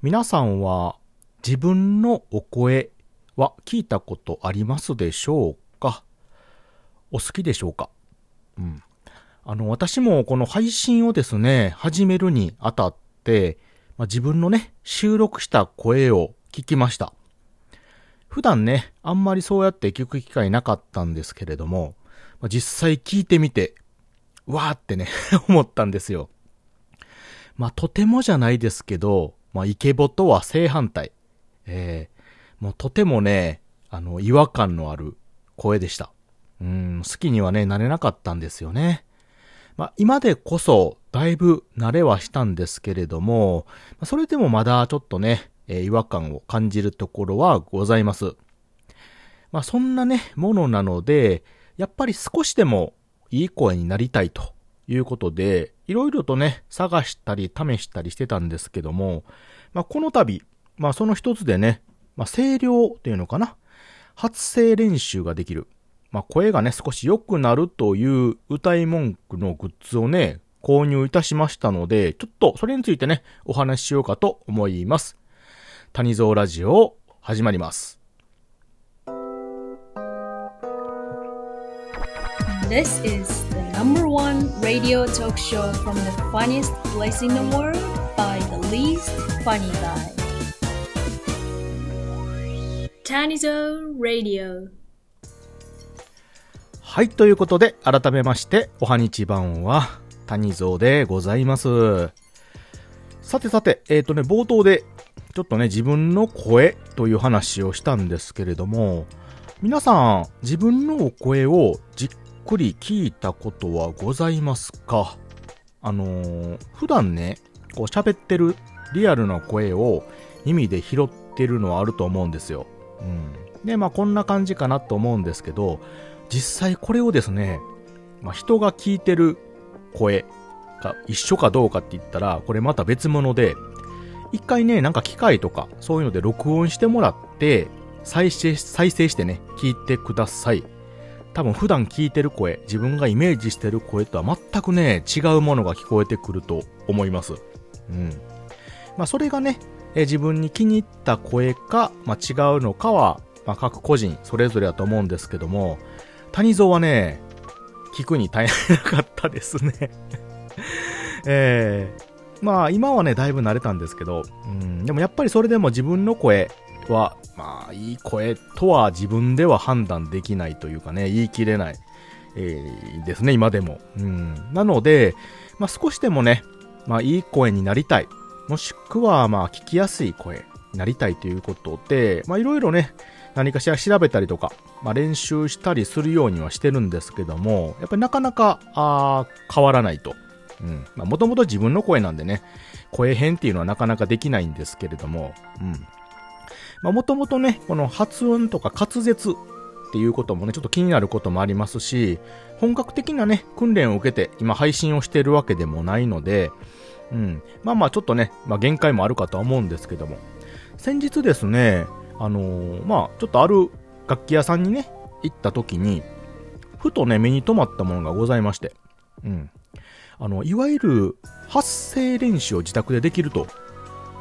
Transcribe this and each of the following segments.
皆さんは自分のお声は聞いたことありますでしょうか？お好きでしょうか？うん。あの、私もこの配信をですね、始めるにあたって、まあ、自分のね、収録した声を聞きました。普段ね、あんまりそうやって聞く機会なかったんですけれども、まあ、実際聞いてみて、わーってね 思ったんですよ。まあ、とてもじゃないですけど、まあ、イケボとは正反対。えー、もうとてもね、あの、違和感のある声でした。うん、好きにはね、なれなかったんですよね。まあ、今でこそ、だいぶ慣れはしたんですけれども、それでもまだちょっとね、えー、違和感を感じるところはございます。まあ、そんなね、ものなので、やっぱり少しでもいい声になりたいということで、いろいろとね、探したり試したりしてたんですけども、まあ、この度、まあ、その一つでね、まあ、声量っていうのかな。発声練習ができる。まあ、声がね、少し良くなるという歌い文句のグッズをね、購入いたしましたので、ちょっとそれについてね、お話ししようかと思います。谷蔵ラジオ、始まります。This is the number one radio talk show from the funniest place in the world by the least funny guy. Tanizo Radio はい、ということで、改めまして、おはにちばんは、谷蔵でございます。さてさて、えっ、ー、とね、冒頭で、ちょっとね、自分の声という話をしたんですけれども、皆さん、自分のお声をじくり聞いたことはございますか？あのー、普段ね、こう喋ってるリアルな声を耳で拾ってるのはあると思うんですよ。うん。で、まあこんな感じかなと思うんですけど、実際これをですね、まあ、人が聞いてる声が一緒かどうかって言ったら、これまた別物で、一回ね、なんか機械とか、そういうので録音してもらって、再生、再生してね、聞いてください。多分普段聞いてる声、自分がイメージしてる声とは全くね、違うものが聞こえてくると思います。うん。まあそれがね、え自分に気に入った声か、まあ違うのかは、まあ各個人それぞれだと思うんですけども、谷蔵はね、聞くに耐えなかったですね えー、まあ今はね、だいぶ慣れたんですけど、うん、でもやっぱりそれでも自分の声は、まあいい声とは自分では判断できないというかね、言い切れない、えー、ですね、今でも。うん、なので、まあ少しでもね、まあいい声になりたい。もしくはまあ聞きやすい声になりたいということで、まあいろいろね、何かしら調べたりとか、まあ、練習したりするようにはしてるんですけども、やっぱりなかなか、あ変わらないと。うん。まあ、もともと自分の声なんでね、声変っていうのはなかなかできないんですけれども、うん。まあ、もともとね、この発音とか滑舌っていうこともね、ちょっと気になることもありますし、本格的なね、訓練を受けて今配信をしているわけでもないので、うん。まあまあちょっとね、まあ限界もあるかとは思うんですけども、先日ですね、あのー、まあ、ちょっとある楽器屋さんにね、行った時に、ふとね、目に留まったものがございまして、うん。あの、いわゆる発声練習を自宅でできると。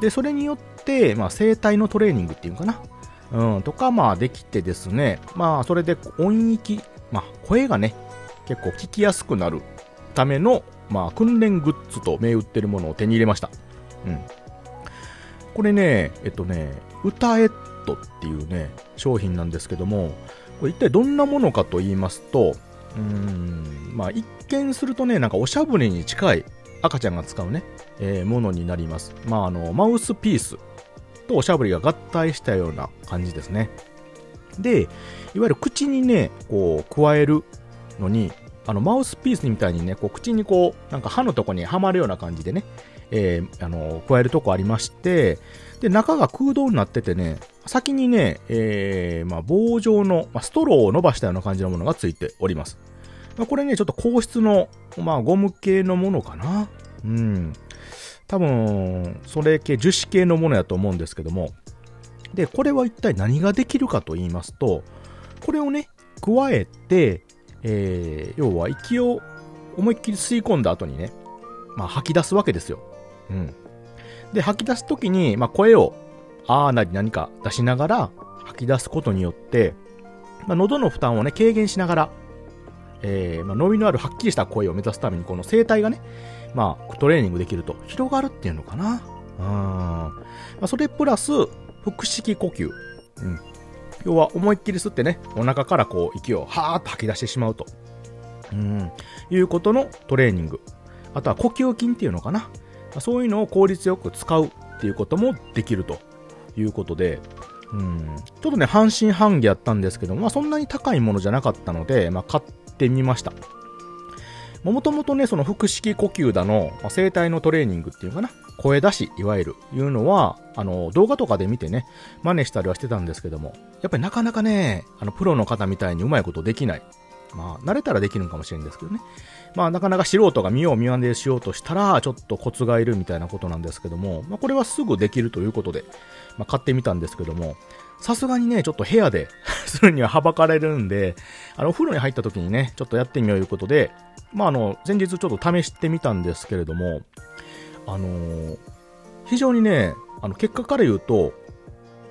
で、それによって、まあ、声帯のトレーニングっていうかな？うん、とか、まあ、できてですね、まあ、それで音域、まあ、声がね、結構聞きやすくなるための、まあ、訓練グッズと銘打ってるものを手に入れました。うん。これね、えっとね、歌えトっていうね、商品なんですけども、これ一体どんなものかと言いますと、うーん、まあ一見するとね、なんかおしゃぶりに近い赤ちゃんが使うね、えー、ものになります。まああの、マウスピースとおしゃぶりが合体したような感じですね。で、いわゆる口にね、こう、加えるのに、あの、マウスピースみたいにね、こう、口にこう、なんか歯のとこにはまるような感じでね、えー、あの、加えるとこありまして、で、中が空洞になっててね、先にね、えー、まあ、棒状の、まあ、ストローを伸ばしたような感じのものがついております。まあ、これね、ちょっと硬質の、まあ、ゴム系のものかな。うん。多分、それ系、樹脂系のものやと思うんですけども。で、これは一体何ができるかと言いますと、これをね、加えて、えー、要は息を思いっきり吸い込んだ後にね、まあ、吐き出すわけですよ。うん。で、吐き出すときに、まあ、声を、あーなり何か出しながら吐き出すことによって、まあ、喉の負担をね、軽減しながら、えー、まあ、伸びのあるはっきりした声を目指すために、この声帯がね、まあ、トレーニングできると広がるっていうのかな。うん。まあ、それプラス、腹式呼吸。うん。要は思いっきり吸ってね、お腹からこう息をはーっと吐き出してしまうと。うん。いうことのトレーニング。あとは呼吸筋っていうのかな。そういうのを効率よく使うっていうこともできるということで、うん、ちょっとね、半信半疑やったんですけど、まあ、そんなに高いものじゃなかったので、まあ、買ってみました。もともとね、その腹式呼吸だの、まあ、声帯のトレーニングっていうかな、声出し、いわゆる、いうのは、あの、動画とかで見てね、真似したりはしてたんですけども、やっぱりなかなかね、あの、プロの方みたいにうまいことできない。まあ、慣れたらできるのかもしれんですけどね。まあ、なかなか素人が見よう見まねしようとしたら、ちょっとコツがいるみたいなことなんですけども、まあ、これはすぐできるということで、まあ、買ってみたんですけども、さすがにね、ちょっと部屋で するにははばかれるんで、あの、お風呂に入った時にね、ちょっとやってみようということで、まあ、あの、前日ちょっと試してみたんですけれども、あのー、非常にね、あの、結果から言うと、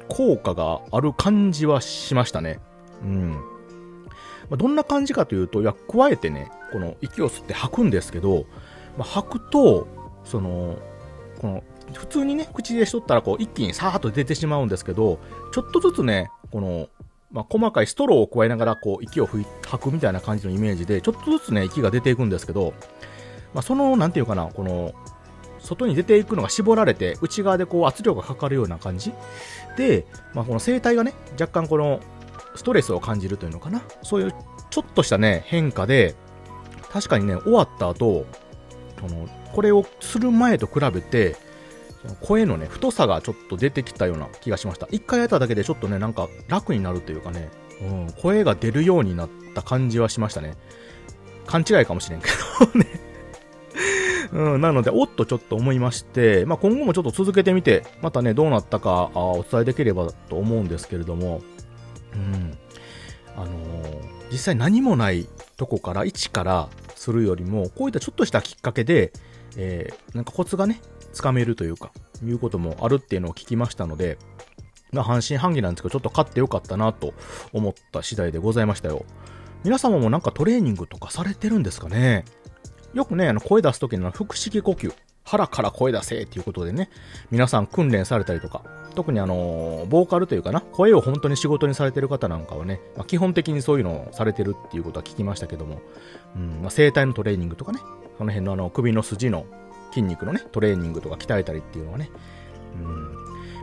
効果がある感じはしましたね。うん。まあ、どんな感じかというと、いや、加えてね、この息を吸って吐くんですけど、まあ、吐くと、その、この、普通にね、口でしとったら、こう、一気にさーっと出てしまうんですけど、ちょっとずつね、この、まあ、細かいストローを加えながら、こう、息を吐くみたいな感じのイメージで、ちょっとずつね、息が出ていくんですけど、まあ、その、なんていうかな、この、外に出ていくのが絞られて、内側でこう圧力がかかるような感じで、まあ、この声帯がね、若干この、ストレスを感じるというのかな？そういう、ちょっとしたね、変化で、確かにね、終わった後、この、これをする前と比べて、声のね、太さがちょっと出てきたような気がしました。一回やっただけでちょっとね、なんか楽になるというかね、うん、声が出るようになった感じはしましたね。勘違いかもしれんけどね うん、なので、おっとちょっと思いまして、まあ、今後もちょっと続けてみて、またね、どうなったかあお伝えできればと思うんですけれども、うん、あのー、実際何もないとこから一からするよりも、こういったちょっとしたきっかけで、えー、なんかコツがね、つかめるというか、いうこともあるっていうのを聞きましたので、まあ、半信半疑なんですけど、ちょっと買ってよかったなと思った次第でございましたよ。皆様もなんかトレーニングとかされてるんですかね？よくね、あの声出すときの腹式呼吸、腹から声出せっていうことでね、皆さん訓練されたりとか、特にあの、ボーカルというかな、声を本当に仕事にされてる方なんかはね、まあ、基本的にそういうのをされてるっていうことは聞きましたけども、うん、まあ、声帯のトレーニングとかね、その辺のあの首の筋の筋肉のね、トレーニングとか鍛えたりっていうのはね、うん、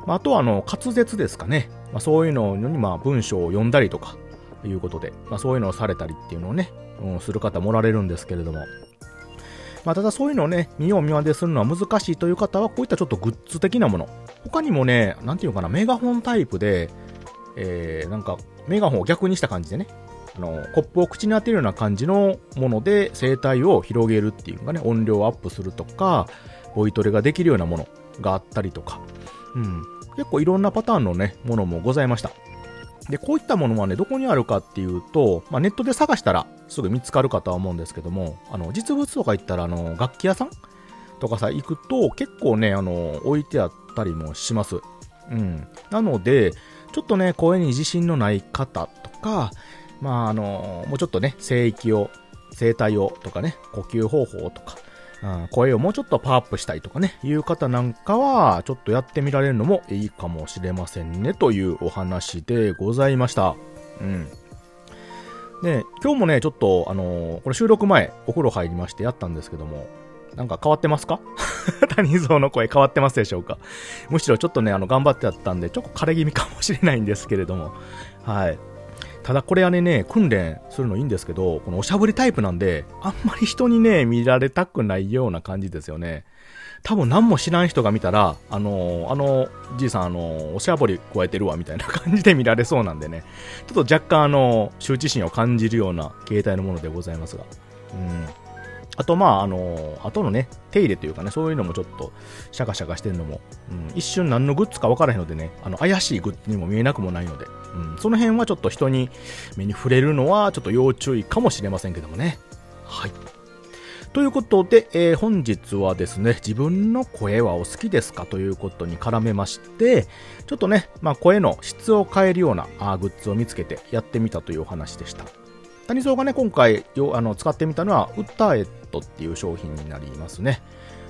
まあ、あとはあの、滑舌ですかね、まあ、そういうのにまあ文章を読んだりとか、いうことで、まあ、そういうのをされたりっていうのをね、うん、する方もおられるんですけれども、まあ、ただそういうのをね、見よう見まねするのは難しいという方は、こういったちょっとグッズ的なもの。他にもね、なんていうのかな、メガホンタイプで、えー、なんか、メガホンを逆にした感じでね、あの、コップを口に当てるような感じのもので、声帯を広げるっていうかね、音量をアップするとか、ボイトレができるようなものがあったりとか、うん。結構いろんなパターンのね、ものもございました。で、こういったものはね、どこにあるかっていうと、まあ、ネットで探したらすぐ見つかるかとは思うんですけども、あの、実物とか行ったら、あの、楽器屋さんとかさ、行くと結構ね、あの、置いてあったりもします。うん。なので、ちょっとね、声に自信のない方とか、まあ、あの、もうちょっとね、声域を、声帯をとかね、呼吸方法とか、声をもうちょっとパワーアップしたいとかね、いう方なんかは、ちょっとやってみられるのもいいかもしれませんね、というお話でございました。うん。で、今日もね、ちょっと、あのー、これ収録前、お風呂入りましてやったんですけども、なんか変わってますか？谷蔵の声変わってますでしょうか？むしろちょっとね、あの、頑張ってやったんで、ちょっと枯れ気味かもしれないんですけれども、はい。ただこれはね、訓練するのいいんですけど、このおしゃぶりタイプなんで、あんまり人にね、見られたくないような感じですよね。多分何も知らん人が見たら、あのー、あの、じいさん、あのー、おしゃぶり加えてるわ、みたいな感じで見られそうなんでね、ちょっと若干あの、羞恥心を感じるような形態のものでございますが。うん。あと、まあ、あの、後のね、手入れというかね、そういうのもちょっと、シャカシャカしてるのも、うん、一瞬何のグッズか分からへんのでね、あの、怪しいグッズにも見えなくもないので、うん、その辺はちょっと人に目に触れるのはちょっと要注意かもしれませんけどもね。はい。ということで、えー本日はですね、自分の声はお好きですかということに絡めまして、ちょっとね、まあ、声の質を変えるようなあグッズを見つけてやってみたというお話でした。谷蔵がね、今回あの使ってみたのは、ウッターエットっていう商品になりますね。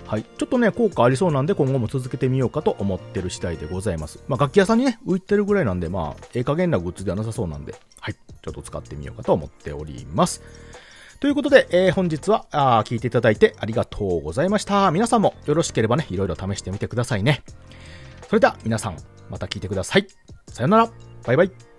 はい。ちょっとね、効果ありそうなんで、今後も続けてみようかと思ってる次第でございます。まあ、楽器屋さんにね、浮いてるぐらいなんで、まあ、ええ加減なグッズではなさそうなんで、はい。ちょっと使ってみようかと思っております。ということで、えー本日はあ聞いていただいてありがとうございました。皆さんもよろしければね、いろいろ試してみてくださいね。それでは皆さん、また聞いてください。さよなら。バイバイ。